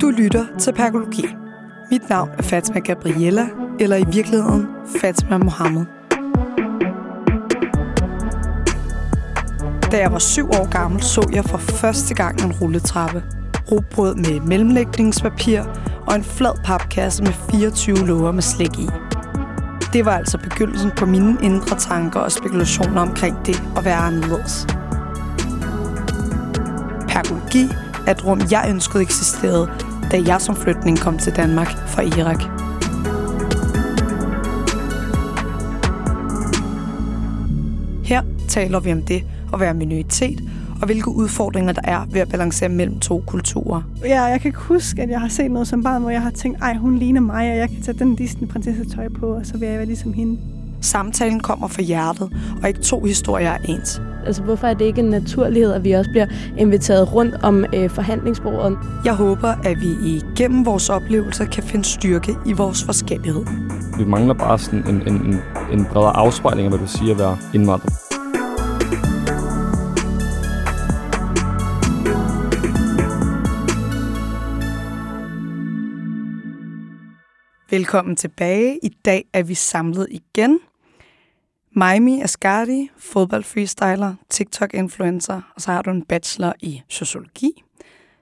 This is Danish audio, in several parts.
Du lytter til Perkologi. Mit navn er Fatima Gabriella, eller i virkeligheden Fatima Mohammed. Da jeg var syv år gammel, så jeg for første gang en rulletrappe. Rugbrød med mellemlægningspapir og en flad papkasse med 24 låger med slik i. Det var altså begyndelsen på mine indre tanker og spekulationer omkring det at være anderledes. Perkologi er et rum, jeg ønskede eksisterede, da jeg som flytning kom til Danmark fra Irak. Her taler vi om det at være minoritet, og hvilke udfordringer der er ved at balancere mellem to kulturer. Ja, jeg kan huske, at jeg har set noget som barn, hvor jeg har tænkt, ej, hun ligner mig, og jeg kan tage den Disney-prinsessetøj på, og så vil jeg være ligesom hende. Samtalen kommer fra hjertet, og ikke to historier er ens. Altså, hvorfor er det ikke en naturlighed, at vi også bliver inviteret rundt om øh, forhandlingsbordet? Jeg håber, at vi igennem vores oplevelser kan finde styrke i vores forskellighed. Vi mangler bare sådan en, en, en, en bredere afspejling af, hvad du siger at være indvandrer. Velkommen tilbage. I dag er vi samlet igen. Maimi Asgardi, fodboldfreestyler, TikTok-influencer, og så har du en bachelor i sociologi.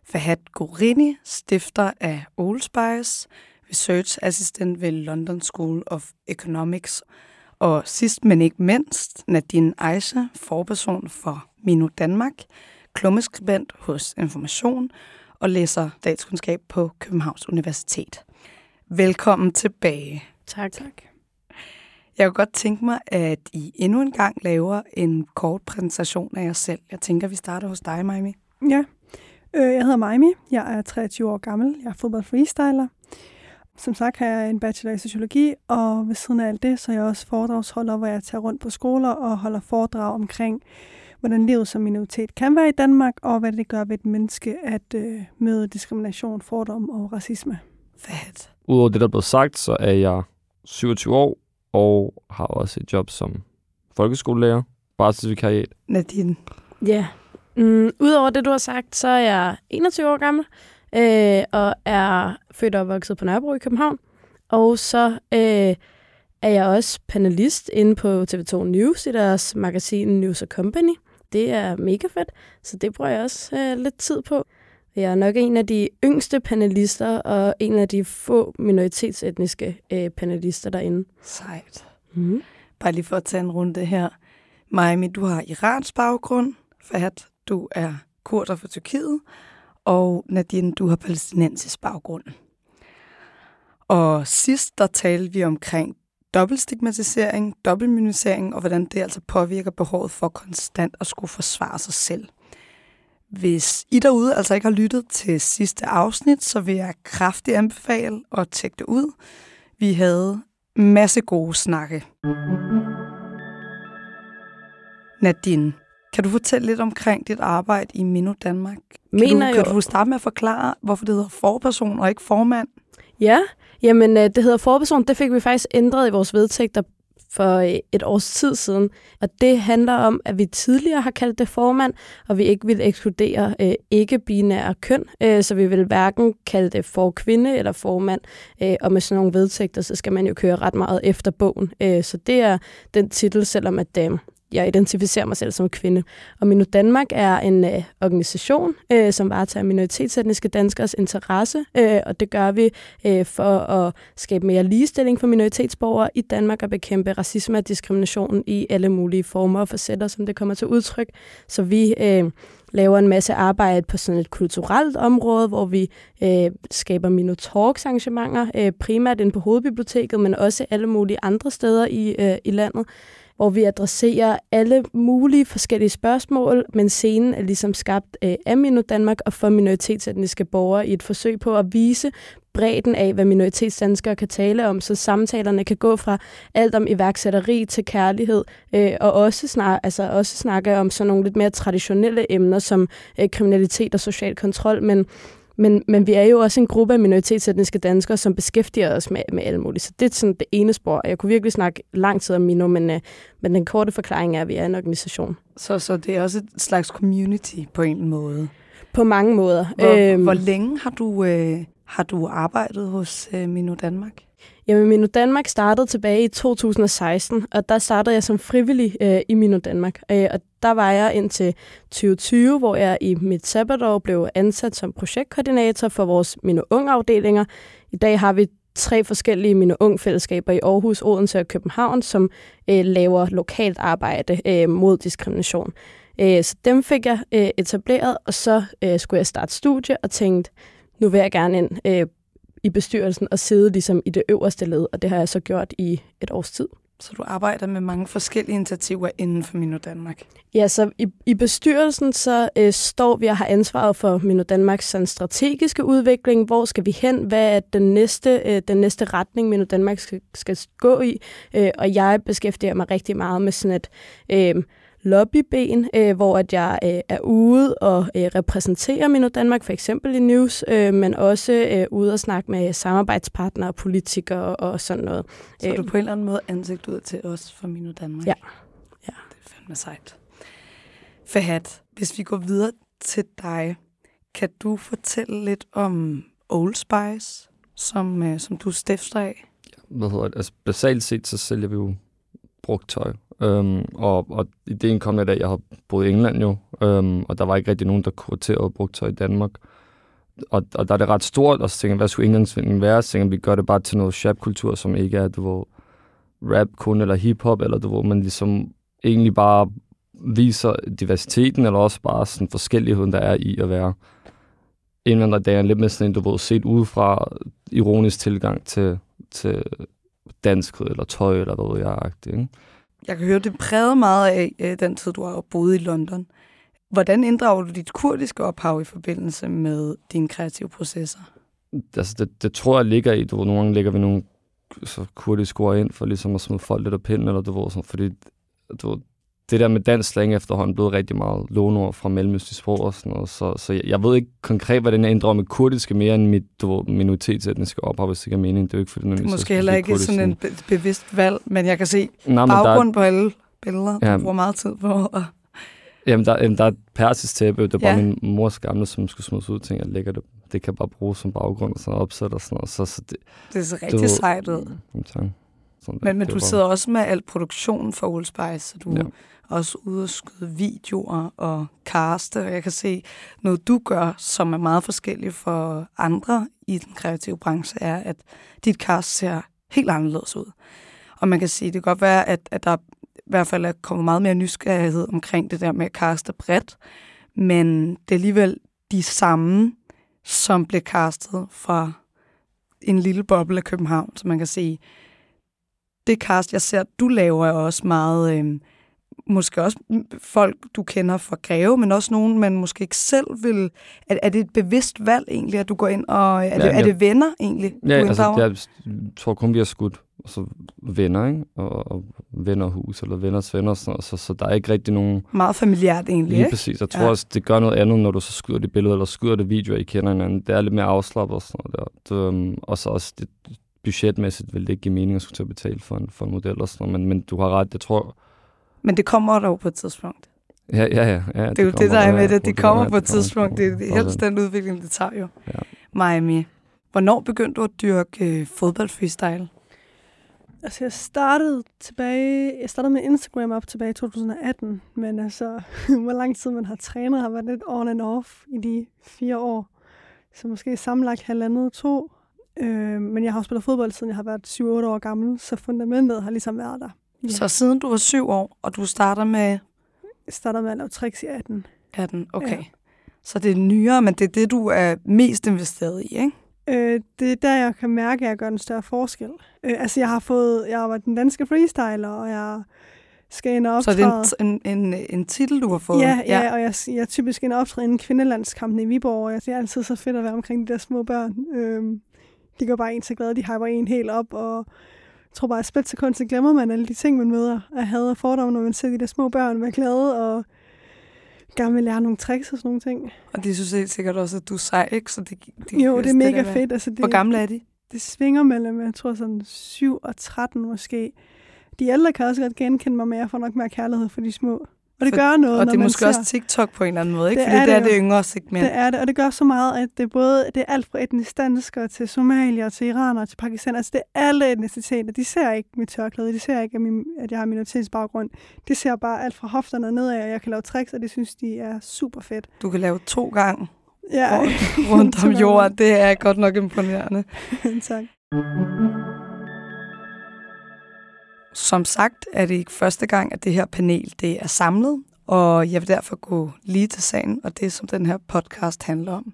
Fahad Gorini, stifter af Old Spice, research assistant ved London School of Economics. Og sidst men ikke mindst, Nadine Aisha, forperson for Mino Danmark, klummeskribent hos Information og læser statskundskab på Københavns Universitet. Velkommen tilbage. Tak. tak. Jeg kunne godt tænke mig, at I endnu en gang laver en kort præsentation af jer selv. Jeg tænker, vi starter hos dig, Maimi. Ja, øh, jeg hedder Maimi. Jeg er 23 år gammel. Jeg er fodboldfreestyler. Som sagt har jeg en bachelor i sociologi, og ved siden af alt det, så er jeg også foredragsholder, hvor jeg tager rundt på skoler og holder foredrag omkring, hvordan livet som minoritet kan være i Danmark, og hvad det gør ved et menneske at øh, møde diskrimination, fordom og racisme. Fedt. Udover det, der er blevet sagt, så er jeg 27 år og har også et job som folkeskolelærer, barselsvikariat. Nadine. Ja. Mm, Udover det, du har sagt, så er jeg 21 år gammel øh, og er født og opvokset på Nørrebro i København. Og så øh, er jeg også panelist inde på TV2 News i deres magasin News Company. Det er mega fedt, så det bruger jeg også øh, lidt tid på. Jeg er nok en af de yngste panelister, og en af de få minoritetsetniske øh, panelister derinde. Sejt. Mm. Bare lige for at tage en runde her. Maimi, du har Irans baggrund. Fahad, du er kurder fra Tyrkiet. Og Nadine, du har palæstinensisk baggrund. Og sidst, der talte vi omkring dobbeltstigmatisering, dobbeltminorisering, og hvordan det altså påvirker behovet for konstant at skulle forsvare sig selv. Hvis I derude altså ikke har lyttet til sidste afsnit, så vil jeg kraftigt anbefale at tjekke det ud. Vi havde masse gode snakke. Nadine, kan du fortælle lidt omkring dit arbejde i Mino Danmark? Kan, Mener du, jo- kan du starte med at forklare, hvorfor det hedder forperson og ikke formand? Ja, jamen øh, det hedder forperson. Det fik vi faktisk ændret i vores vedtægter for øh, et års tid siden. Og det handler om, at vi tidligere har kaldt det formand, og vi ikke vil ekskludere øh, ikke-binære køn, øh, så vi vil hverken kalde det for kvinde eller formand. Øh, og med sådan nogle vedtægter, så skal man jo køre ret meget efter bogen. Øh, så det er den titel, selvom at øh, jeg identificerer mig selv som kvinde. Og Minu Danmark er en øh, organisation, øh, som varetager minoritetsetniske danskers interesse, øh, og det gør vi øh, for at skabe mere ligestilling for minoritetsborgere i Danmark og bekæmpe racisme og diskrimination i alle mulige former og facetter, som det kommer til udtryk. Så vi øh, laver en masse arbejde på sådan et kulturelt område, hvor vi øh, skaber Minotalks arrangementer, øh, primært inde på Hovedbiblioteket, men også alle mulige andre steder i, øh, i landet hvor vi adresserer alle mulige forskellige spørgsmål, men scenen er ligesom skabt øh, af Mino Danmark og for minoritetsetniske borgere i et forsøg på at vise bredden af, hvad minoritetsdanskere kan tale om, så samtalerne kan gå fra alt om iværksætteri til kærlighed, øh, og også, snak, altså også snakke om sådan nogle lidt mere traditionelle emner som øh, kriminalitet og social kontrol, men men, men vi er jo også en gruppe af minoritetsetniske danskere, som beskæftiger os med, med alt muligt. Så det er sådan det ene spor. Jeg kunne virkelig snakke lang tid om Mino, men, øh, men den korte forklaring er, at vi er en organisation. Så, så det er også et slags community på en måde. På mange måder. Hvor, øhm, hvor længe har du, øh, har du arbejdet hos øh, Mino Danmark? Jamen, Mino Danmark startede tilbage i 2016, og der startede jeg som frivillig øh, i Mino Danmark. Øh, og der var jeg indtil 2020, hvor jeg i mit sabbatår blev ansat som projektkoordinator for vores Mino Ung-afdelinger. I dag har vi tre forskellige Mino Ung-fællesskaber i Aarhus, Odense og København, som øh, laver lokalt arbejde øh, mod diskrimination. Øh, så dem fik jeg øh, etableret, og så øh, skulle jeg starte studie og tænkte, nu vil jeg gerne ind øh, i bestyrelsen og sidde ligesom i det øverste led, og det har jeg så gjort i et års tid. Så du arbejder med mange forskellige initiativer inden for Mino Danmark? Ja, så i, i bestyrelsen så øh, står vi og har ansvaret for Mino Danmarks sådan, strategiske udvikling. Hvor skal vi hen? Hvad er den næste, øh, den næste retning, Mino Danmark skal, skal gå i? Øh, og jeg beskæftiger mig rigtig meget med sådan et... Øh, lobbyben, øh, hvor at jeg øh, er ude og øh, repræsenterer Mino Danmark, for eksempel i news, øh, men også øh, ude og snakke med samarbejdspartnere, politikere og sådan noget. Så er du på en eller anden måde ansigt ud til os for Mino Danmark? Ja. ja. Det er fandme sejt. Fahad, hvis vi går videre til dig, kan du fortælle lidt om Old Spice, som, øh, som du stifter af? Hvad hedder det? Altså, basalt set, så sælger vi jo brugt tøj. Øhm, og, og ideen kom lidt af, at jeg har boet i England jo, øhm, og der var ikke rigtig nogen, der kuraterede brugtøj i Danmark. Og, og der er det ret stort, og så tænker jeg, hvad skulle indgangsvinklen være? Så tænker vi gør det bare til noget shop-kultur, som ikke er, du ved, rap kun, eller hip-hop, eller du ved, man ligesom egentlig bare viser diversiteten, eller også bare sådan forskelligheden, der er i at være indvandrer. Det er lidt mere sådan en, du ved, set udefra ironisk tilgang til, til danskhed, eller tøj, eller hvad jeg ikke? Jeg kan høre, det prægede meget af øh, den tid, du har boet i London. Hvordan inddrager du dit kurdiske ophav i forbindelse med dine kreative processer? Altså, det, det tror jeg ligger i, du ved, nogle gange lægger vi nogle så kurdiske ord ind, for ligesom at smide folk lidt af pinden, eller du ved, sådan, fordi du ved, det der med dansk slang efterhånden blevet rigtig meget lånord fra mellemøstlige sprog og sådan noget. Så, så jeg, jeg ved ikke konkret, hvordan jeg ændrer med kurdiske mere end mit du minoritetsetniske ophav, hvis det ikke er mening. Det er jo ikke fordi, det er måske heller ikke sådan en be- bevidst valg, men jeg kan se Nej, baggrund der... på alle billeder. Ja. Du bruger meget tid på at... Jamen, der, jamen, der er et persisk tæppe, det er bare ja. min mors gamle, som skulle smides ud, tænker jeg, lægger det, det kan bare bruges som baggrund og sådan opsæt og sådan noget. Så, så det, det ser rigtig sejt ud. Sådan men, men du bare... sidder også med al produktionen for Old Spice, så du, ja også ude og skyde videoer og kaste, og jeg kan se noget, du gør, som er meget forskelligt for andre i den kreative branche, er, at dit cast ser helt anderledes ud. Og man kan sige, det kan godt være, at, at der i hvert fald er kommet meget mere nysgerrighed omkring det der med at kaste bredt, men det er alligevel de samme, som blev castet fra en lille boble af København, så man kan sige, det cast, jeg ser, du laver, er også meget øh, måske også folk, du kender fra Greve, men også nogen, man måske ikke selv vil... Er, er det et bevidst valg egentlig, at du går ind og... Er, ja, det, er det venner egentlig, ja, du altså, jeg tror kun, vi har skudt altså, venner, ikke? Og, og vennerhus eller venners venner, sådan noget. Så, så der er ikke rigtig nogen... Meget familiært egentlig, Lige ikke? præcis. Jeg tror ja. også, det gør noget andet, når du så skyder det billede, eller skyder det video, I kender hinanden. Det er lidt mere afslappet og sådan noget der. Det, um, og så også det, budgetmæssigt vil det ikke give mening at skulle til at betale for en, for en model og sådan noget. Men, men du har ret, jeg tror men det kommer dog på et tidspunkt. Ja, ja, ja. ja det, det er jo det, der er med det. Det kommer på et tidspunkt. Det er helst den udvikling, det tager jo. Ja. Miami. Hvornår begyndte du at dyrke øh, fodboldfreestyle? Altså, jeg startede tilbage, jeg startede med Instagram op tilbage i 2018, men altså, hvor lang tid man har trænet, har været lidt on and off i de fire år. Så måske sammenlagt halvandet to. Øh, men jeg har også spillet fodbold, siden jeg har været 7-8 år gammel, så fundamentet har ligesom været der. Ja. Så siden du var syv år, og du starter med... Jeg starter med at lave tricks i 18. 18, okay. Ja. Så det er nyere, men det er det, du er mest investeret i, ikke? Øh, det er der, jeg kan mærke, at jeg gør en større forskel. Øh, altså, jeg har fået... Jeg været den danske freestyler, og jeg skal ind og optræde. Så det er en, en, en, en titel, du har fået? Ja, ja, ja og jeg, jeg er typisk ind og optræde inden kvindelandskampen i Viborg, og jeg, det er altid så fedt at være omkring de der små børn. Øh, de går bare en så glade, de hyper en helt op, og jeg tror bare, at splitsekund, så glemmer man alle de ting, man møder af had og fordomme, når man ser de der små børn være glade og gerne vil lære nogle tricks og sådan nogle ting. Og de synes helt sikkert også, at du er sej, ikke? Så det, det, jo, det er mega det fedt. Altså, det, Hvor gamle er de? Det svinger mellem, jeg tror sådan 7 og 13 måske. De ældre kan også godt genkende mig, men jeg får nok mere kærlighed for de små. Og det gør noget, Og det er måske ser, også TikTok på en eller anden måde, ikke? Det Fordi er det er det det jo. yngre segment. Det er det, og det gør så meget, at det er både det er alt fra etnisk danskere til somalier, til iranere, til pakistan. Altså det er alle etniciteter. De ser ikke mit tørklæde, de ser ikke, at, min, at jeg har minoritetsbaggrund. De ser bare alt fra hofterne og nedad, og jeg kan lave tricks, og de synes, de er super fedt. Du kan lave to gange Ja, rundt om Sådan. jorden. Det er godt nok imponerende. tak. Som sagt er det ikke første gang, at det her panel det er samlet, og jeg vil derfor gå lige til sagen og det, som den her podcast handler om.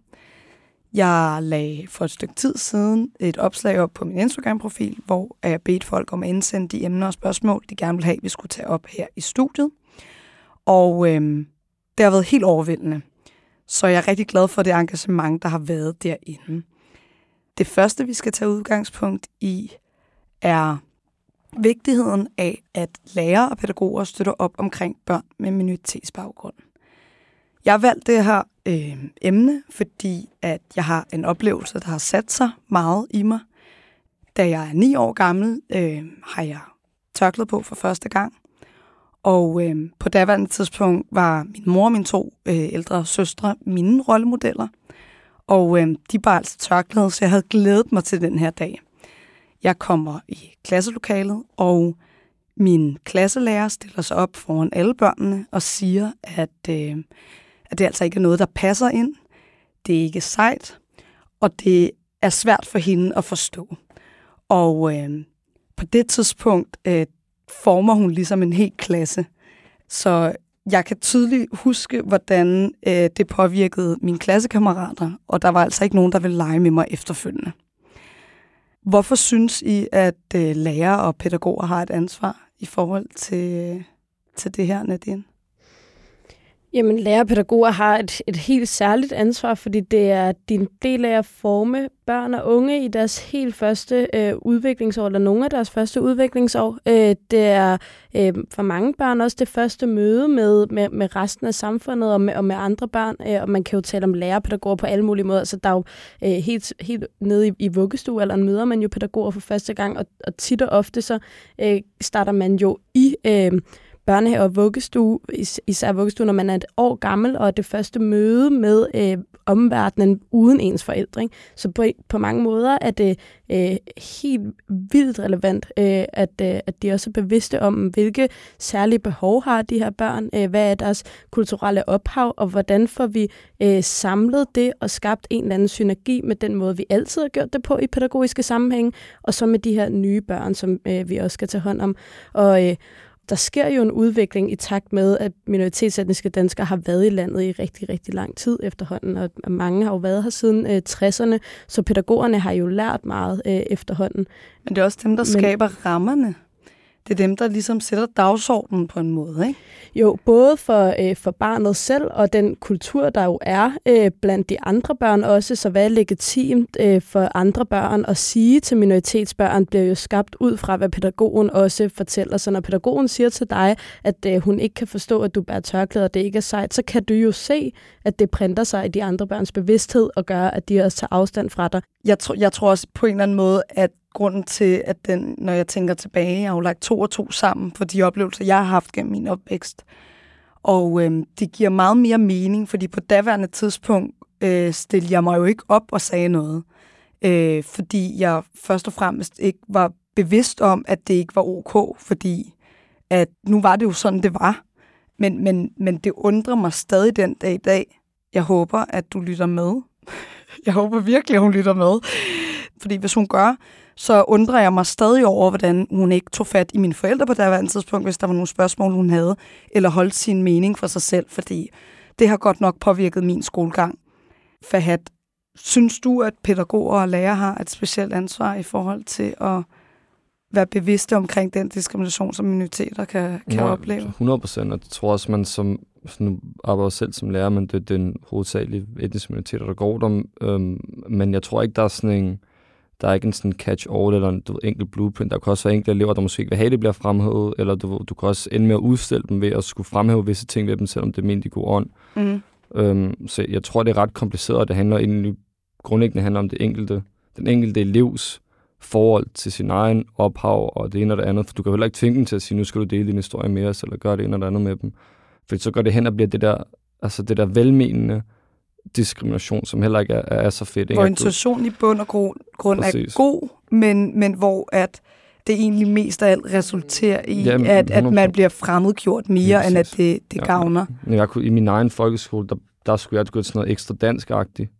Jeg lagde for et stykke tid siden et opslag op på min Instagram-profil, hvor jeg bedte folk om at indsende de emner og spørgsmål, de gerne vil have, vi skulle tage op her i studiet. Og øhm, det har været helt overvældende. Så jeg er rigtig glad for det engagement, der har været derinde. Det første, vi skal tage udgangspunkt i, er vigtigheden af, at lærere og pædagoger støtter op omkring børn med minoritetsbaggrund. Jeg har valgt det her øh, emne, fordi at jeg har en oplevelse, der har sat sig meget i mig. Da jeg er ni år gammel, øh, har jeg tørklæde på for første gang. Og øh, på daværende tidspunkt var min mor og mine to øh, ældre søstre mine rollemodeller. Og øh, de bar altså tørklæde, så jeg havde glædet mig til den her dag. Jeg kommer i klasselokalet, og min klasselærer stiller sig op foran alle børnene og siger, at, øh, at det altså ikke er noget, der passer ind. Det er ikke sejt, og det er svært for hende at forstå. Og øh, på det tidspunkt øh, former hun ligesom en hel klasse. Så jeg kan tydeligt huske, hvordan øh, det påvirkede mine klassekammerater, og der var altså ikke nogen, der ville lege med mig efterfølgende. Hvorfor synes I, at øh, lærere og pædagoger har et ansvar i forhold til, øh, til det her, Nadine? Jamen, lærerpædagoger har et, et helt særligt ansvar, fordi det er din del af at forme børn og unge i deres helt første øh, udviklingsår, eller nogle af deres første udviklingsår. Øh, det er øh, for mange børn også det første møde med, med, med resten af samfundet og med, og med andre børn, øh, og man kan jo tale om lærerpædagoger på alle mulige måder. Så der er jo øh, helt, helt nede i, i vuggestuealderen møder man jo pædagoger for første gang, og, og tit og ofte så øh, starter man jo i... Øh, børnehave og vuggestue, is- især vuggestue, når man er et år gammel, og det første møde med øh, omverdenen uden ens forældre. Ikke? Så på, på mange måder er det øh, helt vildt relevant, øh, at, øh, at de også er bevidste om, hvilke særlige behov har de her børn, øh, hvad er deres kulturelle ophav, og hvordan får vi øh, samlet det og skabt en eller anden synergi med den måde, vi altid har gjort det på i pædagogiske sammenhæng, og så med de her nye børn, som øh, vi også skal tage hånd om. Og, øh, der sker jo en udvikling i takt med, at minoritetsetniske danskere har været i landet i rigtig, rigtig lang tid efterhånden, og mange har jo været her siden øh, 60'erne, så pædagogerne har jo lært meget øh, efterhånden. Men det er også dem, der Men- skaber rammerne. Det er dem, der ligesom sætter dagsordenen på en måde, ikke? Jo, både for, øh, for barnet selv og den kultur, der jo er øh, blandt de andre børn også, så hvad er legitimt øh, for andre børn at sige til minoritetsbørn, bliver jo skabt ud fra, hvad pædagogen også fortæller. Så når pædagogen siger til dig, at øh, hun ikke kan forstå, at du bærer tørklæder, og det ikke er sejt, så kan du jo se, at det printer sig i de andre børns bevidsthed og gør, at de også tager afstand fra dig. Jeg, tr- jeg tror også på en eller anden måde, at grunden til, at den, når jeg tænker tilbage, jeg har jo lagt to og to sammen for de oplevelser, jeg har haft gennem min opvækst. Og øh, det giver meget mere mening, fordi på daværende tidspunkt øh, stillede jeg mig jo ikke op og sagde noget. Øh, fordi jeg først og fremmest ikke var bevidst om, at det ikke var ok, fordi at nu var det jo sådan, det var. Men, men, men det undrer mig stadig den dag i dag. Jeg håber, at du lytter med. Jeg håber virkelig, at hun lytter med. Fordi hvis hun gør, så undrer jeg mig stadig over, hvordan hun ikke tog fat i mine forældre på daværende tidspunkt, hvis der var nogle spørgsmål, hun havde, eller holdt sin mening for sig selv, fordi det har godt nok påvirket min skolegang. Fahad, synes du, at pædagoger og lærere har et specielt ansvar i forhold til at være bevidste omkring den diskrimination, som minoriteter kan, kan opleve? 100 procent, og jeg tror også, man som, nu arbejder selv som lærer, men det, det er den hovedsagelige etniske minoriteter, der går der. Øhm, men jeg tror ikke, der er sådan en, der er ikke en sådan catch-all eller en du ved, enkelt blueprint. Der kan også være enkelte elever, der måske ikke vil have, det bliver fremhævet, eller du, du kan også ende med at udstille dem ved at skulle fremhæve visse ting ved dem, selvom det er ment i god ånd. Mm. Øhm, så jeg tror, det er ret kompliceret, og det handler egentlig grundlæggende handler om det enkelte, den enkelte elevs forhold til sin egen ophav og det ene og det andet. For du kan heller ikke tvinge dem til at sige, nu skal du dele din historie med os, eller gøre det ene og det andet med dem. For så går det hen og bliver det der, altså det der velmenende diskrimination, som heller ikke er, er så fedt. Hvor intuitionen i bund og grund Præcis. er god, men, men hvor at det egentlig mest af alt resulterer i, Jamen, at, at 100%. man bliver fremmedgjort mere, Lige end at det, det Ja. gavner. Jeg kunne, I min egen folkeskole, der, der skulle jeg gå til sådan noget ekstra dansk-agtigt.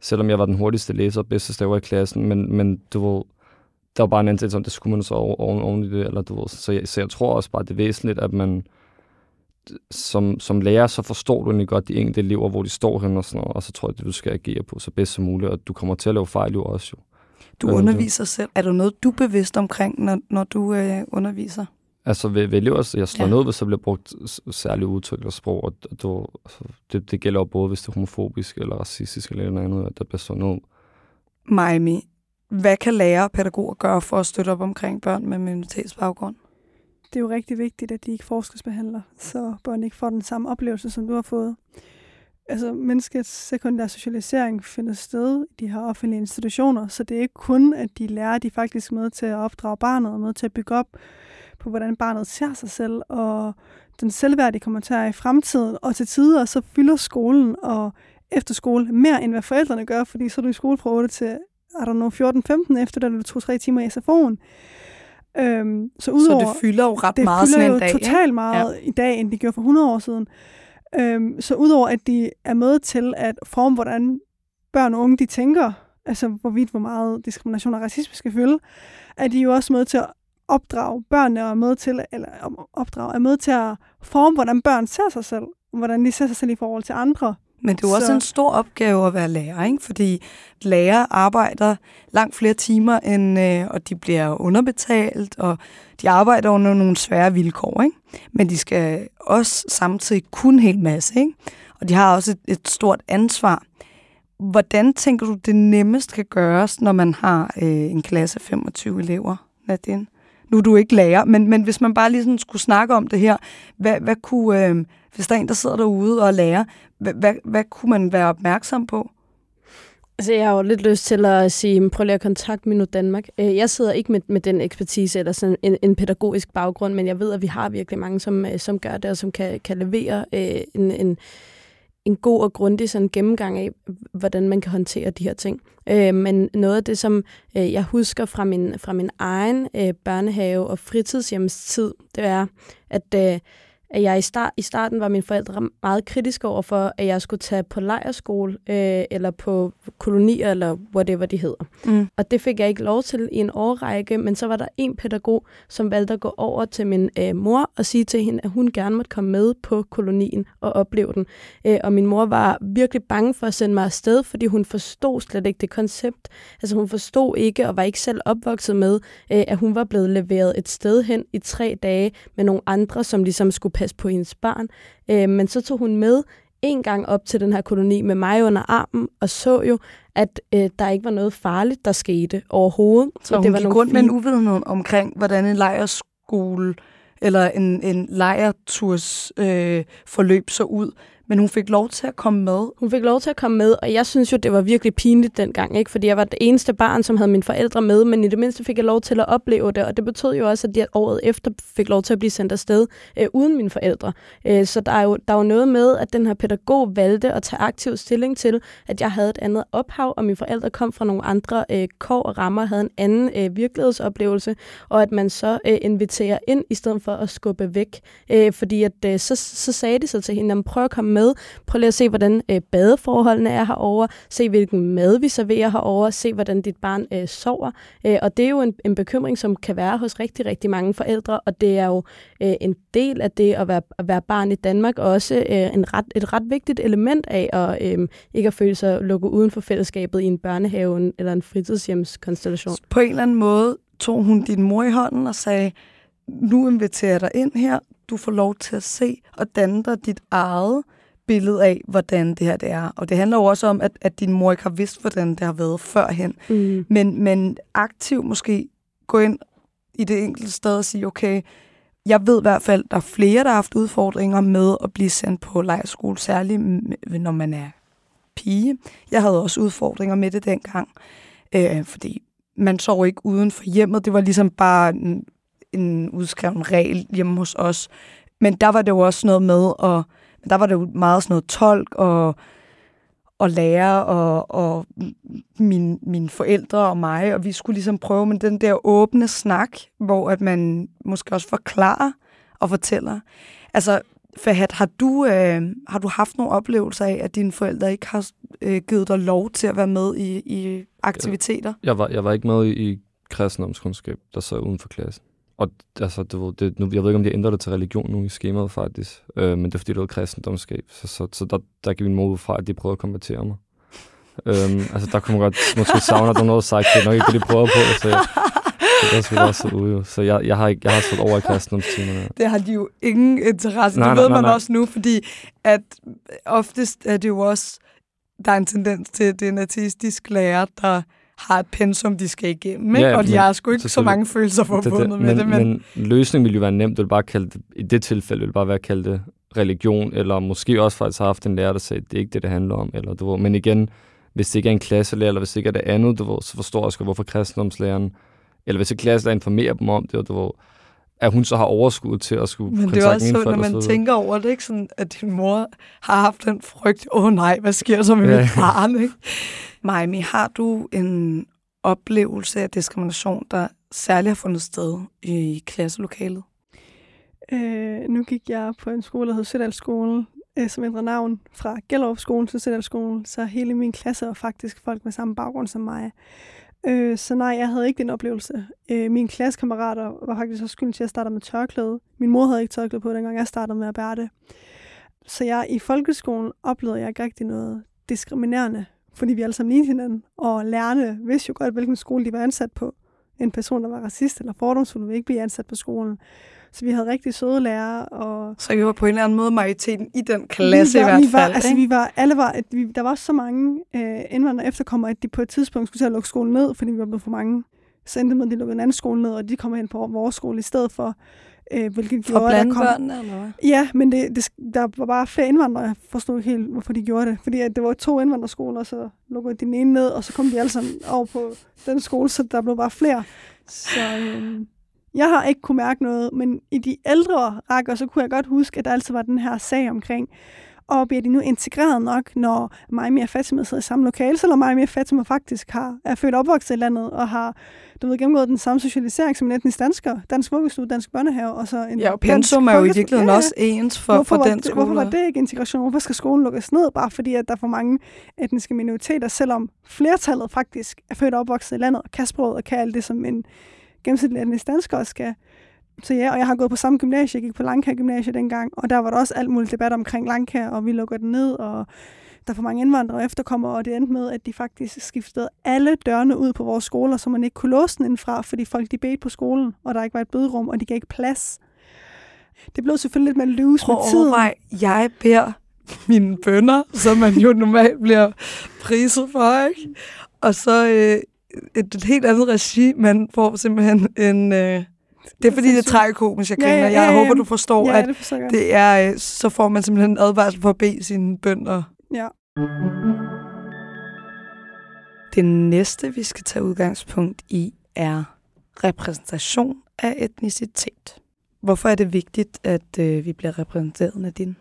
Selvom jeg var den hurtigste læser og bedste staver i klassen. Men, men du ved, der var bare en antagelse om, det skulle man så oven, oven, oven i det. Eller, du ved, så, jeg, så jeg tror også bare, det er væsentligt, at man som, som lærer, så forstår du egentlig godt de enkelte elever, hvor de står hen og sådan noget, og så tror jeg, det du skal agere på så bedst som muligt, og du kommer til at lave fejl jo også jo. Du Ja, underviser selv. Er der noget, du er bevidst omkring, når, når du øh, underviser? Altså ved, ved elever, jeg slår Ja. ned, hvis der bliver brugt særlige udtryk eller sprog, og du, altså, det, det gælder jo både, hvis det er homofobisk eller racistisk eller noget andet, at der bliver slået ned. Miami, hvad kan lærere og pædagoger gøre for at støtte op omkring børn med minoritetsbaggrund? Det er jo rigtig vigtigt, at de ikke forskelsbehandler, så børn ikke får den samme oplevelse, som du har fået. Altså, menneskets sekundære socialisering finder sted i de her offentlige institutioner, så det er ikke kun, at de lærer, de faktisk med til at opdrage barnet, og med til at bygge op på, hvordan barnet ser sig selv, og den selvværdige kommer til at i fremtiden. Og til tider, så fylder skolen og efterskole mere, end hvad forældrene gør, fordi så er du i skole fra 8 til, er der nu 14-15 efter, da du 2-3 timer i SFO'en. Øhm, så Så udover, det fylder jo ret det meget fylder sådan jo en dag. ikke? totalt meget ja. i dag, end de gjorde for 100 år siden. Øhm, så udover at de er med til at forme, hvordan børn og unge de tænker, altså hvorvidt hvor meget diskrimination og racisme skal fylde, er de jo også med til at opdrage børnene og er med til, eller opdrage, er med til at forme, hvordan børn ser sig selv, hvordan de ser sig selv i forhold til andre. Men det er jo også Så- en stor opgave at være lærer, ikke? fordi lærere arbejder langt flere timer, end, øh, og de bliver underbetalt, og de arbejder under nogle svære vilkår. Ikke? Men de skal også samtidig kunne en hel masse, ikke? og de har også et, et stort ansvar. Hvordan tænker du, det nemmest kan gøres, når man har øh, en klasse af 25 elever, Nadine? Nu er du ikke lærer, men, men hvis man bare lige sådan skulle snakke om det her, hvad, hvad kunne, øh, hvis der er en, der sidder derude og lærer, hvad, hvad, hvad kunne man være opmærksom på? Altså, jeg har jo lidt lyst til at sige, prøv lige at kontakte Minut Danmark. Øh, jeg sidder ikke med, med den ekspertise eller sådan en, en pædagogisk baggrund, men jeg ved, at vi har virkelig mange, som, øh, som gør det, og som kan, kan levere øh, en, en, en god og grundig sådan gennemgang af, hvordan man kan håndtere de her ting. Øh, men noget af det, som øh, jeg husker fra min, fra min egen øh, børnehave- og fritidshjemstid, det er, at, øh, at jeg i, start, i starten var mine forældre meget kritiske over for, at jeg skulle tage på lejerskole, øh, eller på kolonier, eller whatever de hedder. Mm. Og det fik jeg ikke lov til i en årrække, men så var der en pædagog, som valgte at gå over til min øh, mor og sige til hende, at hun gerne måtte komme med på kolonien og opleve den. Øh, og min mor var virkelig bange for at sende mig afsted, fordi hun forstod slet ikke det koncept. Altså hun forstod ikke og var ikke selv opvokset med, øh, at hun var blevet leveret et sted hen i tre dage med nogle andre, som ligesom skulle passe på hendes barn. Øh, men så tog hun med en gang op til den her koloni med mig under armen, og så jo, at øh, der ikke var noget farligt, der skete overhovedet. Så hun var gik rundt med en fine- uvidenhed omkring, hvordan en lejerskole eller en, en lejerturs øh, forløb så ud. Men hun fik lov til at komme med. Hun fik lov til at komme med, og jeg synes jo, det var virkelig pinligt dengang, ikke? fordi jeg var det eneste barn, som havde mine forældre med, men i det mindste fik jeg lov til at opleve det, og det betød jo også, at jeg året efter fik lov til at blive sendt afsted øh, uden mine forældre. Øh, så der er, jo, der er jo noget med, at den her pædagog valgte at tage aktiv stilling til, at jeg havde et andet ophav, og mine forældre kom fra nogle andre øh, kår og rammer, havde en anden øh, virkelighedsoplevelse, og at man så øh, inviterer ind, i stedet for at skubbe væk. Øh, fordi at, øh, så, så sagde de så til hende, prøv at komme med, prøv lige at se, hvordan øh, badeforholdene er herovre, se hvilken mad vi serverer herovre, se hvordan dit barn øh, sover. Øh, og det er jo en, en bekymring, som kan være hos rigtig, rigtig mange forældre, og det er jo øh, en del af det at være, at være barn i Danmark, og også øh, en ret, et ret vigtigt element af at øh, ikke at føle sig lukket uden for fællesskabet i en børnehave eller en fritidshjemskonstellation. På en eller anden måde tog hun din mor i hånden og sagde, nu inviterer jeg dig ind her. Du får lov til at se og danne dig dit eget billede af, hvordan det her det er. Og det handler jo også om, at, at din mor ikke har vidst, hvordan det har været førhen. Mm. Men, men aktivt måske gå ind i det enkelte sted og sige, okay, jeg ved i hvert fald, der er flere, der har haft udfordringer med at blive sendt på lejerskole, særligt når man er pige. Jeg havde også udfordringer med det dengang, øh, fordi man sov ikke uden for hjemmet. Det var ligesom bare en, en udskreven regel hjemme hos os. Men der var det jo også noget med, og der var det jo meget sådan noget tolk og, og lærer og, og min, mine forældre og mig, og vi skulle ligesom prøve med den der åbne snak, hvor at man måske også forklarer og fortæller. Altså, Fahad, har du, øh, har du haft nogle oplevelser af, at dine forældre ikke har øh, givet dig lov til at være med i, i aktiviteter? Jeg var, jeg var ikke med i, i kristendomskundskab, der sad uden for klassen. Og altså, det, det, nu, jeg ved ikke, om de ændrer det til religion nu i skemaet faktisk, øh, men det er fordi, det var kristendomskab. Så, så, så der, der gik min mor ud fra, at de prøvede at konvertere mig. øhm, altså, der kunne man godt måske savne, at der noget sagt, det er nok ikke det, de prøver på. Så jeg, det er selvfølgelig også ude, jo. Så jeg, jeg har, ikke, jeg har stået over i kristendomstimerne. Det har de jo ingen interesse. Nej, det ved nej, man nej. også nu, fordi at oftest er det jo også, der er en tendens til, at det er en ateistisk lærer, der har et pensum, de skal igennem, ikke? Ja, og de men har sgu ikke så mange følelser forbundet med men, det. Men, men løsningen ville jo være nemt. Det ville bare kalde det, I det tilfælde ville det bare være at kalde det religion, eller måske også faktisk har haft en lærer, der sagde, det er ikke det, det handler om. Eller, du ved. Men igen, hvis det ikke er en klasselærer, eller hvis det ikke er det andet, du ved, så forstår jeg sgu, hvorfor kristendomslæreren, eller hvis ikke klasselærer informerer dem om det, du ved, at hun så har overskud til at skulle men det er også mine så, når man så tænker over det, ikke? Sådan, at din mor har haft den frygt, åh oh, nej, hvad sker der så med Ja. mit barn? Ikke? Maimi, har du en oplevelse af diskrimination, der særligt har fundet sted i klasselokalet? Øh, nu gik jeg på en skole, der hed Sødalsskolen, øh, som ændrede navn fra Gellerup skole til Sødalsskolen, så hele min klasse var faktisk folk med samme baggrund som mig. Øh, så nej, jeg havde ikke den oplevelse. Øh, mine klassekammerater var faktisk også skylden til, at jeg startede med tørklæde. Min mor havde ikke tørklæde på, dengang jeg startede med at bære det. Så jeg i folkeskolen oplevede jeg ikke rigtig noget diskriminerende, fordi vi alle sammen lignede hinanden, og lærerne vidste jo godt, hvilken skole de var ansat på. En person, der var racist eller fordomsfuld, ville ikke blive ansat på skolen. Så vi havde rigtig søde lærere, og Så I var på en eller anden måde majoriteten i den klasse vi i var, hvert vi var, fald. altså, vi var, alle var, at vi, der var så mange øh, indvandrere efterkommere, at de på et tidspunkt skulle til at lukke skolen ned, fordi vi var blevet for mange. Så endte med, at de lukkede en anden skole ned, og de kom hen på vores skole i stedet for, øh, hvilket For gjorde, der kom... børnene, eller hvad? Ja, men det, det, der var bare flere indvandrere. Jeg forstod ikke helt, hvorfor de gjorde det. Fordi at det var to indvandrerskoler, så lukkede de den ene ned, og så kom de alle sammen over på den skole, så der blev bare flere. Så øhm, jeg har ikke kunne mærke noget, men i de ældre rækker, så kunne jeg godt huske, at der altid var den her sag omkring, og bliver de nu integreret nok, når mig og Fatima sidder i samme lokale, selvom mig og Fatima faktisk har, er født og opvokset i landet, og har du ved, gennemgået den samme socialisering som en etnisk dansker, dansk vuggestue, dansk børnehave, og så en Ja, og pensum er jo i virkeligheden Ja, også ens for, hvorfor, for den det, skole. hvorfor var det ikke integration? Hvorfor skal skolen lukkes ned, bare fordi at der er for mange etniske minoriteter, selvom flertallet faktisk er født og opvokset i landet, og kan sproget og kan alt det, som en gennemsnitlig etnisk dansker også skal. Så ja, og jeg har gået på samme gymnasie, jeg gik på Langkær Gymnasie dengang, og der var der også alt muligt debat omkring Langkær, og vi lukker den ned, og der er for mange indvandrere og efterkommere, og det endte med, at de faktisk skiftede alle dørene ud på vores skoler, så man ikke kunne låse den indfra, fordi folk de bedte på skolen, og der ikke var et bøderum, og de gav ikke plads. Det blev selvfølgelig lidt med at tiden. overveje, jeg beder mine bønder, som man jo normalt bliver priset for, ikke? Og så øh, et, et helt andet regi, man får simpelthen en... Øh, det er fordi, det er tragikomisk, jeg griner. ja, Jeg ja, ja. håber, du forstår, ja, at det forstår jeg det er, øh, så får man simpelthen en advarsel for at bede sine bønder. Ja. Det næste, vi skal tage udgangspunkt i, er repræsentation af etnicitet. Hvorfor er det vigtigt, at øh, vi bliver repræsenteret, Nadine?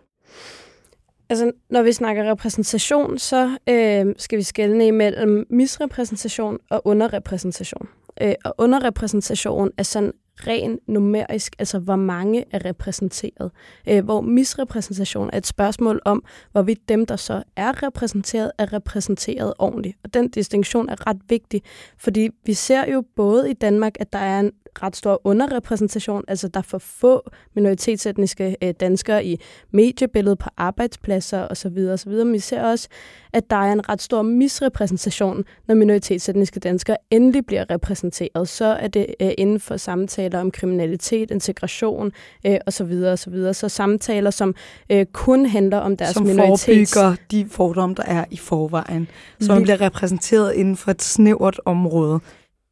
Altså, når vi snakker repræsentation, så øh, skal vi skelne imellem misrepræsentation og underrepræsentation. Øh, og underrepræsentation er sådan ren numerisk, altså hvor mange er repræsenteret. Øh, hvor misrepræsentation er et spørgsmål om, hvorvidt dem, der så er repræsenteret, er repræsenteret ordentligt. Og den distinktion er ret vigtig, fordi vi ser jo både i Danmark, at der er en ret stor underrepræsentation, altså der er for få minoritetsetniske øh, danskere i mediebilledet på arbejdspladser osv. osv. Men vi ser også, at der er en ret stor misrepræsentation, når minoritetsetniske danskere endelig bliver repræsenteret. Så er det øh, inden for samtaler om kriminalitet, integration øh, osv. osv. Så samtaler, som øh, kun handler om deres som minoritets... forebygger de fordomme, der er i forvejen. Så man bliver repræsenteret inden for et snævert område.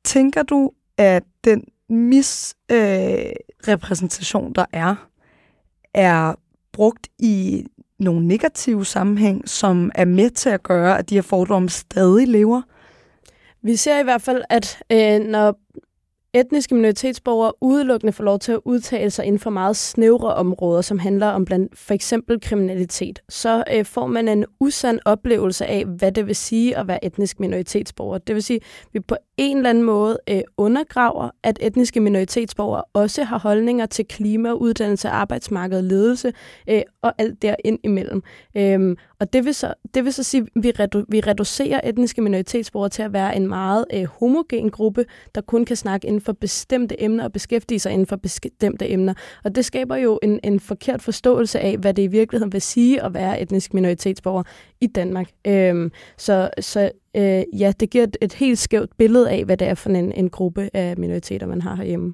Tænker du, at den misrepræsentation, øh, der er, er brugt i nogle negative sammenhæng, som er med til at gøre, at de her fordomme stadig lever? Vi ser i hvert fald, at øh, når etniske minoritetsborgere udelukkende får lov til at udtale sig inden for meget snævre områder, som handler om blandt for eksempel kriminalitet, så øh, får man en usand oplevelse af, hvad det vil sige at være etnisk minoritetsborger. Det vil sige, at vi på en eller anden måde øh, undergraver, at etniske minoritetsborgere også har holdninger til klima, uddannelse, arbejdsmarked, ledelse øh, og alt derind imellem. Øh, og det vil, så, det vil så sige, at vi, redu- vi reducerer etniske minoritetsborgere til at være en meget øh, homogen gruppe, der kun kan snakke inden for bestemte emner og beskæftige sig inden for bestemte emner. Og det skaber jo en, en forkert forståelse af, hvad det i virkeligheden vil sige at være etnisk minoritetsborger i Danmark. Øhm, så så øh, ja, det giver et, et helt skævt billede af, hvad det er for en, en gruppe af minoriteter, man har herhjemme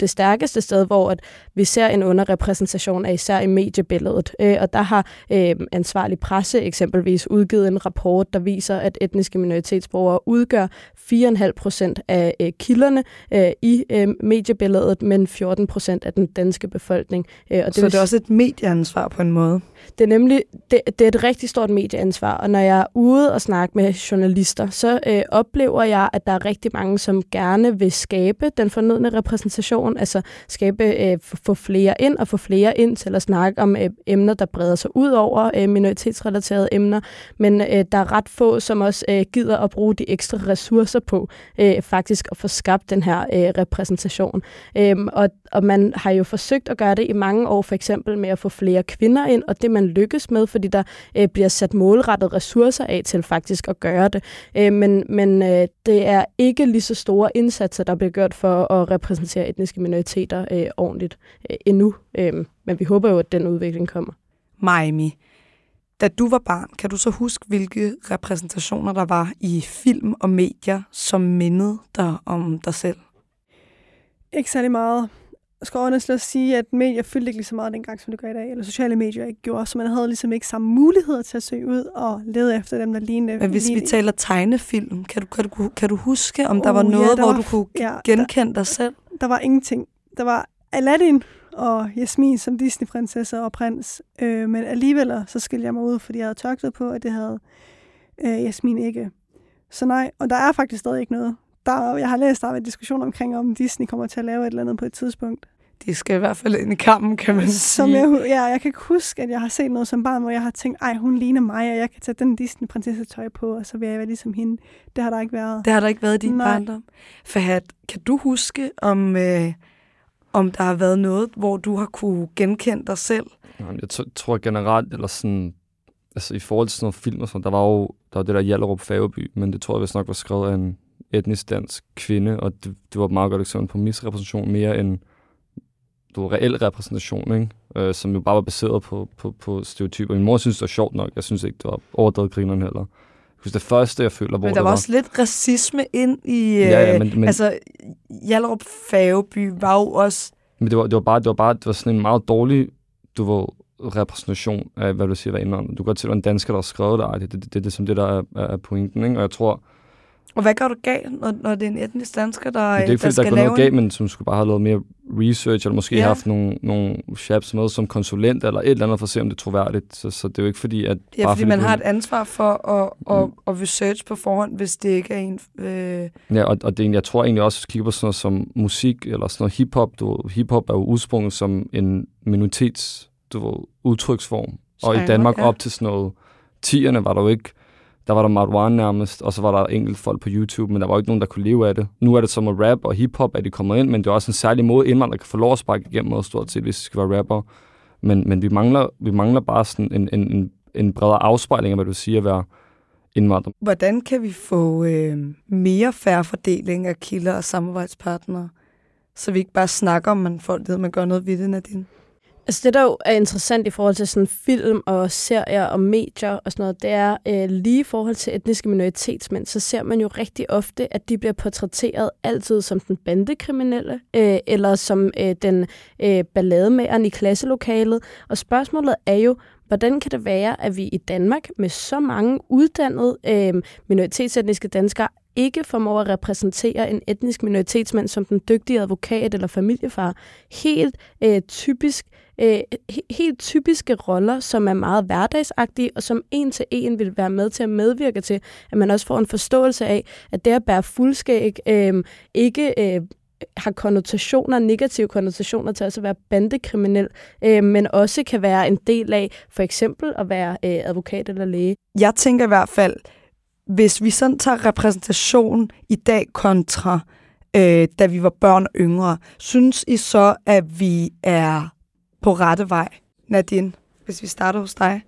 det stærkeste sted, hvor at vi ser en underrepræsentation af især i mediebilledet. Øh, og der har øh, ansvarlig presse eksempelvis udgivet en rapport, der viser, at etniske minoritetsborgere udgør 4,5 procent af øh, kilderne øh, i øh, mediebilledet, men 14 procent af den danske befolkning. Øh, og det Så det er også et medieansvar på en måde? Det er nemlig det, det er et rigtig stort medieansvar, og når jeg er ude og snakke med journalister, så øh, oplever jeg, at der er rigtig mange, som gerne vil skabe den fornødne repræsentation, altså skabe, øh, få flere ind og få flere ind til at snakke om øh, emner, der breder sig ud over øh, minoritetsrelaterede emner, men øh, der er ret få, som også øh, gider at bruge de ekstra ressourcer på øh, faktisk at få skabt den her øh, repræsentation. Øh, og, og man har jo forsøgt at gøre det i mange år, for eksempel med at få flere kvinder ind, og det man lykkes med, fordi der øh, bliver sat målrettet ressourcer af til faktisk at gøre det. Øh, men men øh, det er ikke lige så store indsatser, der bliver gjort for at repræsentere etniske minoriteter øh, ordentligt øh, endnu. Øh, men vi håber jo, at den udvikling kommer. Miami. Da du var barn, kan du så huske, hvilke repræsentationer der var i film og medier, som mindede dig om dig selv? Ikke særlig meget skal også sige, at medier fyldte ikke lige så meget dengang, som det gør i dag, eller sociale medier ikke gjorde, så man havde ligesom ikke samme muligheder til at søge ud og lede efter dem, der lignede. Men hvis lignede. vi taler tegnefilm, kan du, kan du, kan du huske, om oh, der var noget, ja, der hvor var, du kunne ja, genkende der, dig selv? Der var ingenting. Der var Aladdin og Jasmin som Disney-prinsesse og prins, øh, men alligevel så skilte jeg mig ud, fordi jeg havde tørklet på, at det havde øh, Jasmin ikke. Så nej, og der er faktisk stadig ikke noget der, jeg har læst, der har en diskussion omkring, om Disney kommer til at lave et eller andet på et tidspunkt. De skal i hvert fald ind i kampen, kan man som sige. Jeg, ja, jeg kan ikke huske, at jeg har set noget som barn, hvor jeg har tænkt, ej, hun ligner mig, og jeg kan tage den Disney-prinsesse-tøj på, og så vil jeg være ligesom hende. Det har der ikke været. Det har der ikke været i din Nej. barndom. Fahad, kan du huske, om, øh, om der har været noget, hvor du har kunne genkende dig selv? Jeg tror generelt, eller sådan, altså i forhold til sådan noget film og sådan, der var jo der var det der Hjallerup Fageby, men det tror jeg vist nok var skrevet af en etnisk dansk kvinde, og det, det var et meget godt eksempel på misrepræsentation mere end du var reel repræsentation, ikke? Øh, som jo bare var baseret på, på, på stereotyper. Min mor synes, det var sjovt nok. Jeg synes ikke, det var overdrevet grineren heller. Det det første, jeg føler, hvor Men der var var... også lidt racisme ind i... Ja, ja, men, men, altså, Hjallerup Fageby var jo også... Men det var, det var bare, det var bare det var sådan en meget dårlig, du var repræsentation af, hvad du siger, hvad indvandrer. Du kan godt til, at en dansker, der har skrevet det. Det, det, det, det, det, som det, der er, er pointen, ikke? Og jeg tror, og hvad gør du galt, når, når det er en etnisk dansker, der, det er ikke, der skal der lave noget galt, men som skulle bare have lavet mere research, eller måske ja. haft nogle, nogle chaps med som konsulent, eller et eller andet for at se, om det er troværdigt. Så, så det er jo ikke fordi, at... Ja, bare fordi, fordi man har et ansvar for at, at, mm. at research på forhånd, hvis det ikke er en... Øh... Ja, og, og det, jeg tror egentlig også, at kigger på sådan noget som musik, eller sådan noget hiphop. Du, hiphop er jo udsprunget som en minoritets du, udtryksform. Og i Danmark ja. op til sådan noget 10'erne var der jo ikke der var der Marwan nærmest, og så var der enkelt folk på YouTube, men der var jo ikke nogen, der kunne leve af det. Nu er det som at rap og hiphop, at de kommer ind, men det er også en særlig måde, indvandrere kan få lov at sparke igennem noget stort set, hvis de skal være rapper. Men, men vi, mangler, vi mangler bare sådan en, en, en, en bredere afspejling af, hvad du siger at være indvandrer. Hvordan kan vi få øh, mere færre fordeling af kilder og samarbejdspartnere, så vi ikke bare snakker om, at folk ved, man gør noget ved det, Nadine? Altså det, der jo er interessant i forhold til sådan film og serier og medier og sådan noget, det er øh, lige i forhold til etniske minoritetsmænd, så ser man jo rigtig ofte, at de bliver portrætteret altid som den bandekriminelle, øh, eller som øh, den øh, ballademageren i klasselokalet. Og spørgsmålet er jo, hvordan kan det være, at vi i Danmark med så mange uddannede øh, minoritetsetniske danskere ikke formår at repræsentere en etnisk minoritetsmand som den dygtige advokat eller familiefar. Helt øh, typisk øh, helt typiske roller, som er meget hverdagsagtige, og som en til en vil være med til at medvirke til, at man også får en forståelse af, at det at bære fuldskæg øh, ikke øh, har konnotationer, negative konnotationer til også at være bandekriminel, øh, men også kan være en del af for eksempel at være øh, advokat eller læge. Jeg tænker i hvert fald, hvis vi sådan tager repræsentation i dag kontra øh, da vi var børn og yngre, synes I så, at vi er på rette vej, Nadine, hvis vi starter hos dig?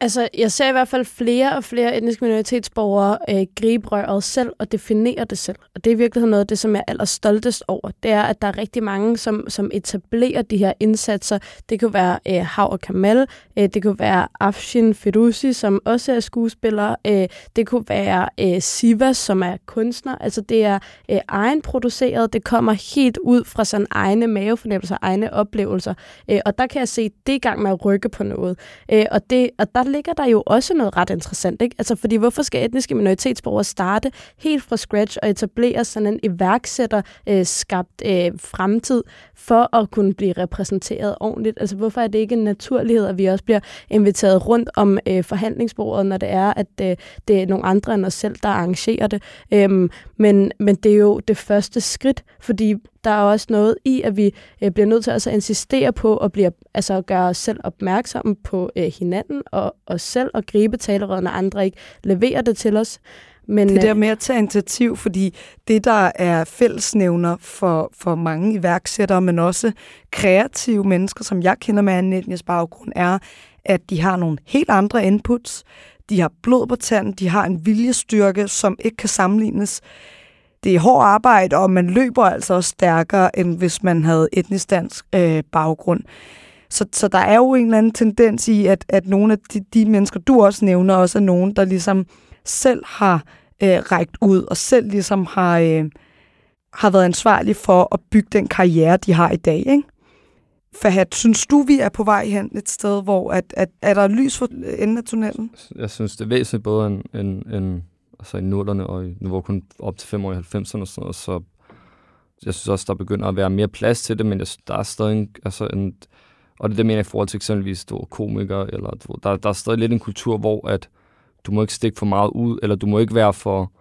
Altså, jeg ser i hvert fald flere og flere etniske minoritetsborgere øh, gribe røret selv og definere det selv. Og det er virkelig noget af det, som jeg er allerstoltest over. Det er, at der er rigtig mange, som, som etablerer de her indsatser. Det kunne være øh, Hav og Kamal, øh, det kunne være Afshin Fedusi, som også er skuespiller, øh, det kunne være øh, Siva, som er kunstner. Altså, det er øh, egenproduceret, det kommer helt ud fra sådan egne mavefornemmelser, egne oplevelser. Øh, og der kan jeg se, det er i gang med at rykke på noget. Øh, og, det, og der ligger der jo også noget ret interessant. Ikke? Altså, fordi hvorfor skal etniske minoritetsborgere starte helt fra scratch og etablere sådan en iværksætter øh, skabt øh, fremtid for at kunne blive repræsenteret ordentligt? Altså, hvorfor er det ikke en naturlighed, at vi også bliver inviteret rundt om øh, forhandlingsbordet, når det er, at øh, det er nogle andre end os selv, der arrangerer det? Øhm, men, men det er jo det første skridt, fordi der er også noget i, at vi øh, bliver nødt til altså at insistere på at blive, altså at gøre os selv opmærksomme på øh, hinanden og os selv og gribe talerøret, når andre ikke leverer det til os. Men, det der med at tage initiativ, fordi det, der er fællesnævner for, for mange iværksættere, men også kreative mennesker, som jeg kender med anden etnisk baggrund, er, at de har nogle helt andre inputs. De har blod på tanden, de har en viljestyrke, som ikke kan sammenlignes det er hårdt arbejde, og man løber altså også stærkere, end hvis man havde etnisk dansk øh, baggrund. Så, så der er jo en eller anden tendens i, at, at nogle af de, de mennesker, du også nævner, også er nogen, der ligesom selv har øh, rækket ud, og selv ligesom har, øh, har været ansvarlig for at bygge den karriere, de har i dag. Ikke? Fahad, synes du, vi er på vej hen et sted, hvor at, at, er der lys for enden af tunnelen? Jeg synes, det er væsentligt både en, en, en altså i nullerne, og nu var kun op til fem år i 90'erne og sådan noget, så jeg synes også, der begynder at være mere plads til det, men jeg der er stadig en, altså en, og det det mener jeg i forhold til eksempelvis du, komikere, eller du, der, der er stadig lidt en kultur, hvor at du må ikke stikke for meget ud, eller du må ikke være for,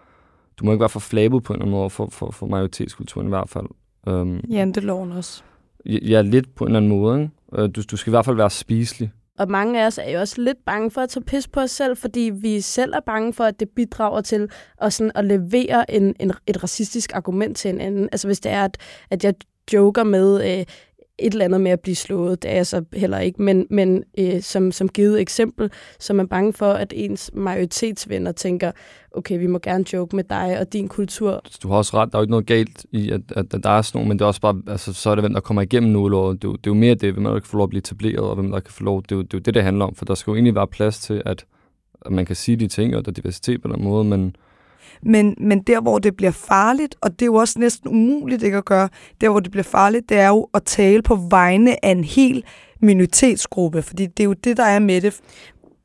du må ikke være for flabet på en eller anden måde, for, for, for majoritetskulturen i hvert fald. Um, Janteloven også. Ja, lidt på en eller anden måde. Ikke? Øh, du, du skal i hvert fald være spiselig. Og mange af os er jo også lidt bange for at tage pis på os selv, fordi vi selv er bange for, at det bidrager til at, sådan, at levere en, en, et racistisk argument til en anden. Altså hvis det er, at, at jeg joker med, øh, et eller andet med at blive slået. Det er jeg så heller ikke. Men, men øh, som, som givet eksempel, så er man bange for, at ens majoritetsvenner tænker, okay, vi må gerne joke med dig og din kultur. Du har også ret. Der er jo ikke noget galt i, at, at, at der er sådan nogle, men det er også bare, altså, så er det, hvem der kommer igennem nullåret. Det, det er jo mere det, hvem der kan få lov at blive etableret, og hvem der kan få lov. Det er jo det, er jo det, det handler om, for der skal jo egentlig være plads til, at, at man kan sige de ting, og der er diversitet på den måde, men men, men der, hvor det bliver farligt, og det er jo også næsten umuligt ikke at gøre, der, hvor det bliver farligt, det er jo at tale på vegne af en hel minoritetsgruppe, fordi det er jo det, der er med det.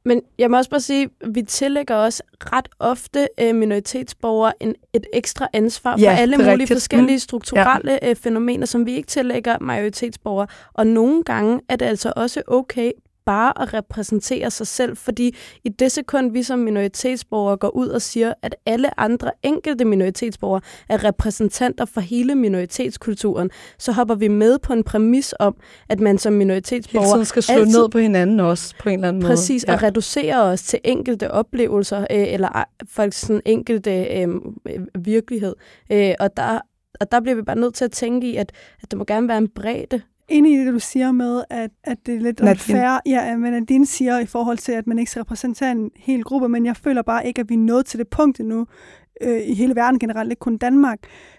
Men jeg må også bare sige, at vi tillægger også ret ofte øh, minoritetsborgere en, et ekstra ansvar ja, for alle mulige rigtigt. forskellige mm. strukturelle ja. øh, fænomener, som vi ikke tillægger majoritetsborgere. Og nogle gange er det altså også okay bare at repræsentere sig selv, fordi i det sekund, vi som minoritetsborgere går ud og siger, at alle andre enkelte minoritetsborgere er repræsentanter for hele minoritetskulturen, så hopper vi med på en præmis om, at man som minoritetsborger... Hele skal slå altid, ned på hinanden også, på en eller anden måde. Præcis, ja. og reducere os til enkelte oplevelser, øh, eller faktisk sådan enkelte øh, virkelighed. Øh, og der og der bliver vi bare nødt til at tænke i, at, at der må gerne være en bredde enig i det, du siger med, at, at det er lidt unfair. Ja, men at din siger i forhold til, at man ikke skal repræsentere en hel gruppe, men jeg føler bare ikke, at vi er nået til det punkt endnu, øh, i hele verden generelt, ikke kun Danmark,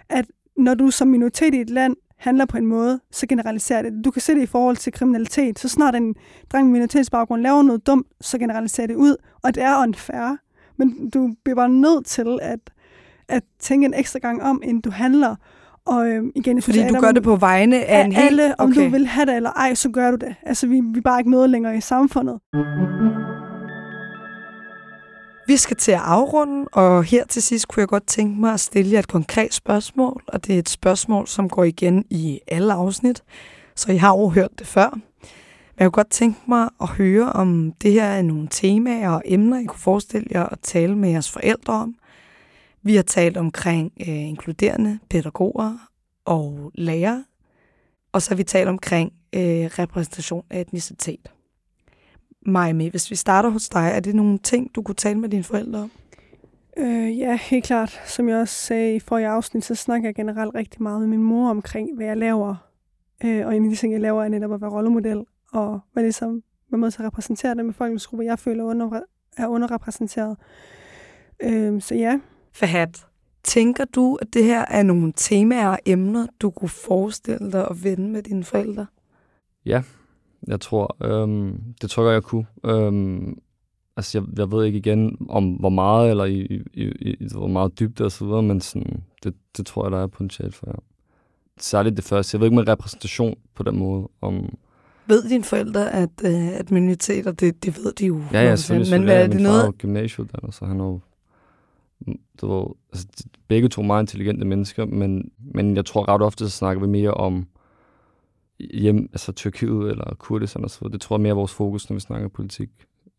at når du som minoritet i et land handler på en måde, så generaliserer det. Du kan se det i forhold til kriminalitet. Så snart en dreng med minoritetsbaggrund laver noget dumt, så generaliserer det ud, og det er unfair. Men du bliver bare nødt til at, at tænke en ekstra gang om, inden du handler. Og øh, igen, Fordi du gør det på vegne af en hel... Alle, om okay. du vil have det eller ej, så gør du det. Altså, vi, vi er bare ikke noget længere i samfundet. Vi skal til at afrunde, og her til sidst kunne jeg godt tænke mig at stille jer et konkret spørgsmål, og det er et spørgsmål, som går igen i alle afsnit, så I har jo hørt det før. Men jeg kunne godt tænke mig at høre, om det her er nogle temaer og emner, I kunne forestille jer at tale med jeres forældre om, vi har talt omkring øh, inkluderende pædagoger, og lærere, Og så har vi talt omkring øh, repræsentation af etnicitet. Maja, hvis vi starter hos dig, er det nogle ting, du kunne tale med dine forældre om? Øh, ja, helt klart. Som jeg også sagde i forrige afsnit, så snakker jeg generelt rigtig meget med min mor omkring, hvad jeg laver. Øh, og en af de ting, jeg laver, er netop at være rollemodel, og hvad det man hvad måde til at repræsentere det med folkegrupper, jeg føler under, er underrepræsenteret. Øh, så ja. Fahad, tænker du, at det her er nogle temaer og emner, du kunne forestille dig at vende med dine forældre? Ja, jeg tror, øhm, det tror jeg, jeg kunne. Øhm, altså, jeg, jeg ved ikke igen om hvor meget, eller i, i, i, i hvor meget dybde og så videre, men sådan, det, det tror jeg, der er potentiale for, ja. Særligt det første. Jeg ved ikke med repræsentation på den måde, om... Ved dine forældre, at, øh, at minoriteter, det, det ved de jo? Ja, ja, selvfølgelig. Men hvad er det min noget? Min gymnasieuddannet, så han er jo det var, altså, begge to meget intelligente mennesker, men, men jeg tror ret ofte, så snakker vi mere om hjem, altså Tyrkiet eller Kurdistan og så videre. Det tror jeg mere er vores fokus, når vi snakker politik.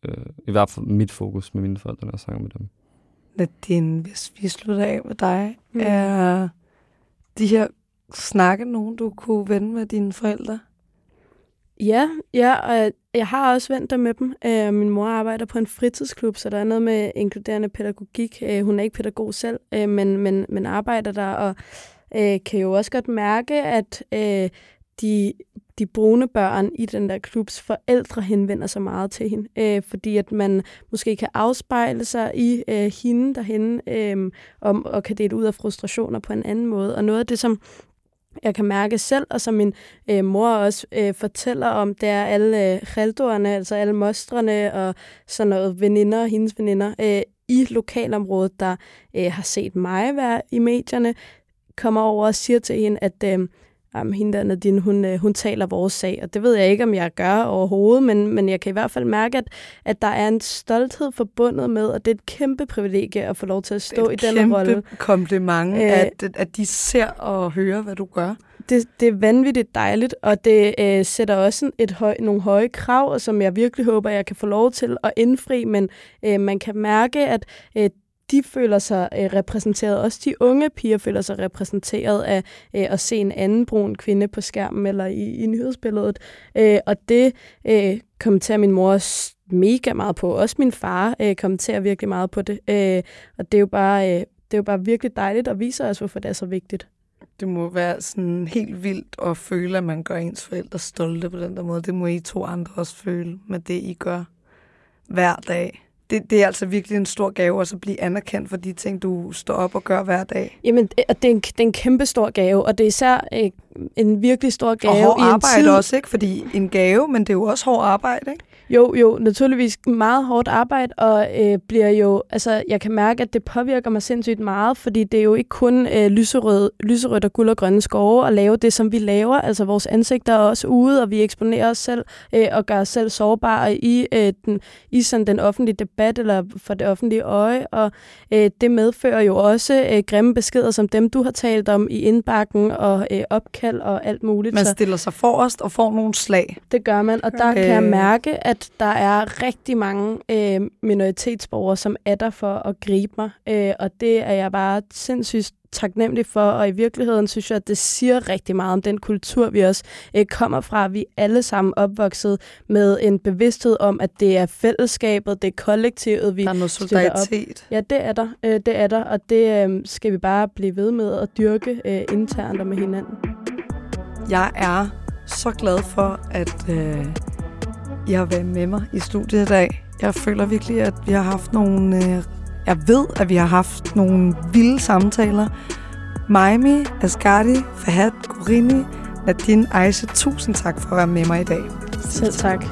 Øh, I hvert fald mit fokus med mine forældre, når jeg snakker med dem. Nadine, hvis vi slutter af med dig, mm. er de her snakke nogen, du kunne vende med dine forældre? Ja, ja, og jeg har også vendt med dem. Øh, min mor arbejder på en fritidsklub, så der er noget med inkluderende pædagogik. Øh, hun er ikke pædagog selv, øh, men, men, men arbejder der, og øh, kan jo også godt mærke, at øh, de, de brune børn i den der klubs forældre henvender sig meget til hende, øh, fordi at man måske kan afspejle sig i øh, hende derhen, øh, og, og kan dele ud af frustrationer på en anden måde. Og noget af det, som jeg kan mærke selv, og som min øh, mor også øh, fortæller om, det er alle øh, altså alle mostrene og sådan noget veninder, hendes veninder øh, i lokalområdet, der øh, har set mig være i medierne, kommer over og siger til hende, at øh, jamen, hende der Nadine, hun, øh, hun taler vores sag, og det ved jeg ikke, om jeg gør overhovedet, men, men jeg kan i hvert fald mærke, at, at der er en stolthed forbundet med, og det er et kæmpe privilegie at få lov til at stå i den rolle. Det er et kæmpe kompliment, øh, at, at de ser og hører, hvad du gør. Det, det er vanvittigt dejligt, og det øh, sætter også et høj, nogle høje krav, som jeg virkelig håber, jeg kan få lov til at indfri, men øh, man kan mærke, at øh, de føler sig øh, repræsenteret. Også de unge piger føler sig repræsenteret af øh, at se en anden brun kvinde på skærmen eller i, i nyhedsbilledet. Øh, og det øh, kommenterer min mor mega meget på. Også min far øh, kommenterer virkelig meget på det. Øh, og det er jo bare... Øh, det er jo bare virkelig dejligt at vise os, hvorfor det er så vigtigt. Det må være sådan helt vildt at føle, at man gør ens forældre stolte på den der måde. Det må I to andre også føle med det, I gør hver dag det, det er altså virkelig en stor gave at så blive anerkendt for de ting, du står op og gør hver dag. Jamen, det er en, det er en kæmpe stor gave, og det er især øh, en virkelig stor gave. Og hård arbejde tid. også, ikke? Fordi en gave, men det er jo også hård arbejde, ikke? Jo, jo, naturligvis meget hårdt arbejde, og øh, bliver jo, altså, jeg kan mærke, at det påvirker mig sindssygt meget, fordi det er jo ikke kun øh, lyserød, lyserød og guld og grønne skove at lave det, som vi laver. Altså, vores ansigter er også ude, og vi eksponerer os selv øh, og gør os selv sårbare i, øh, den, i sådan den offentlige debat eller for det offentlige øje, og øh, det medfører jo også øh, grimme beskeder, som dem, du har talt om i indbakken og øh, opkald og alt muligt. Man stiller sig forrest og får nogle slag. Det gør man, og der øh. kan jeg mærke, at der er rigtig mange øh, minoritetsborgere, som er der for at gribe mig, øh, og det er jeg bare sindssygt taknemmelig for, og i virkeligheden synes jeg, at det siger rigtig meget om den kultur, vi også øh, kommer fra. Vi er alle sammen opvokset med en bevidsthed om, at det er fællesskabet, det er kollektivet, vi Der er noget solidaritet. Ja, det er der, øh, det er der, og det øh, skal vi bare blive ved med at dyrke øh, internt og med hinanden. Jeg er så glad for, at øh, i har været med mig i studiet i dag. Jeg føler virkelig, at vi har haft nogle... Øh, jeg ved, at vi har haft nogle vilde samtaler. Maimi, Asgardi, Fahad, Gurini, Nadine, Aisha, tusind tak for at være med mig i dag. Selv tak.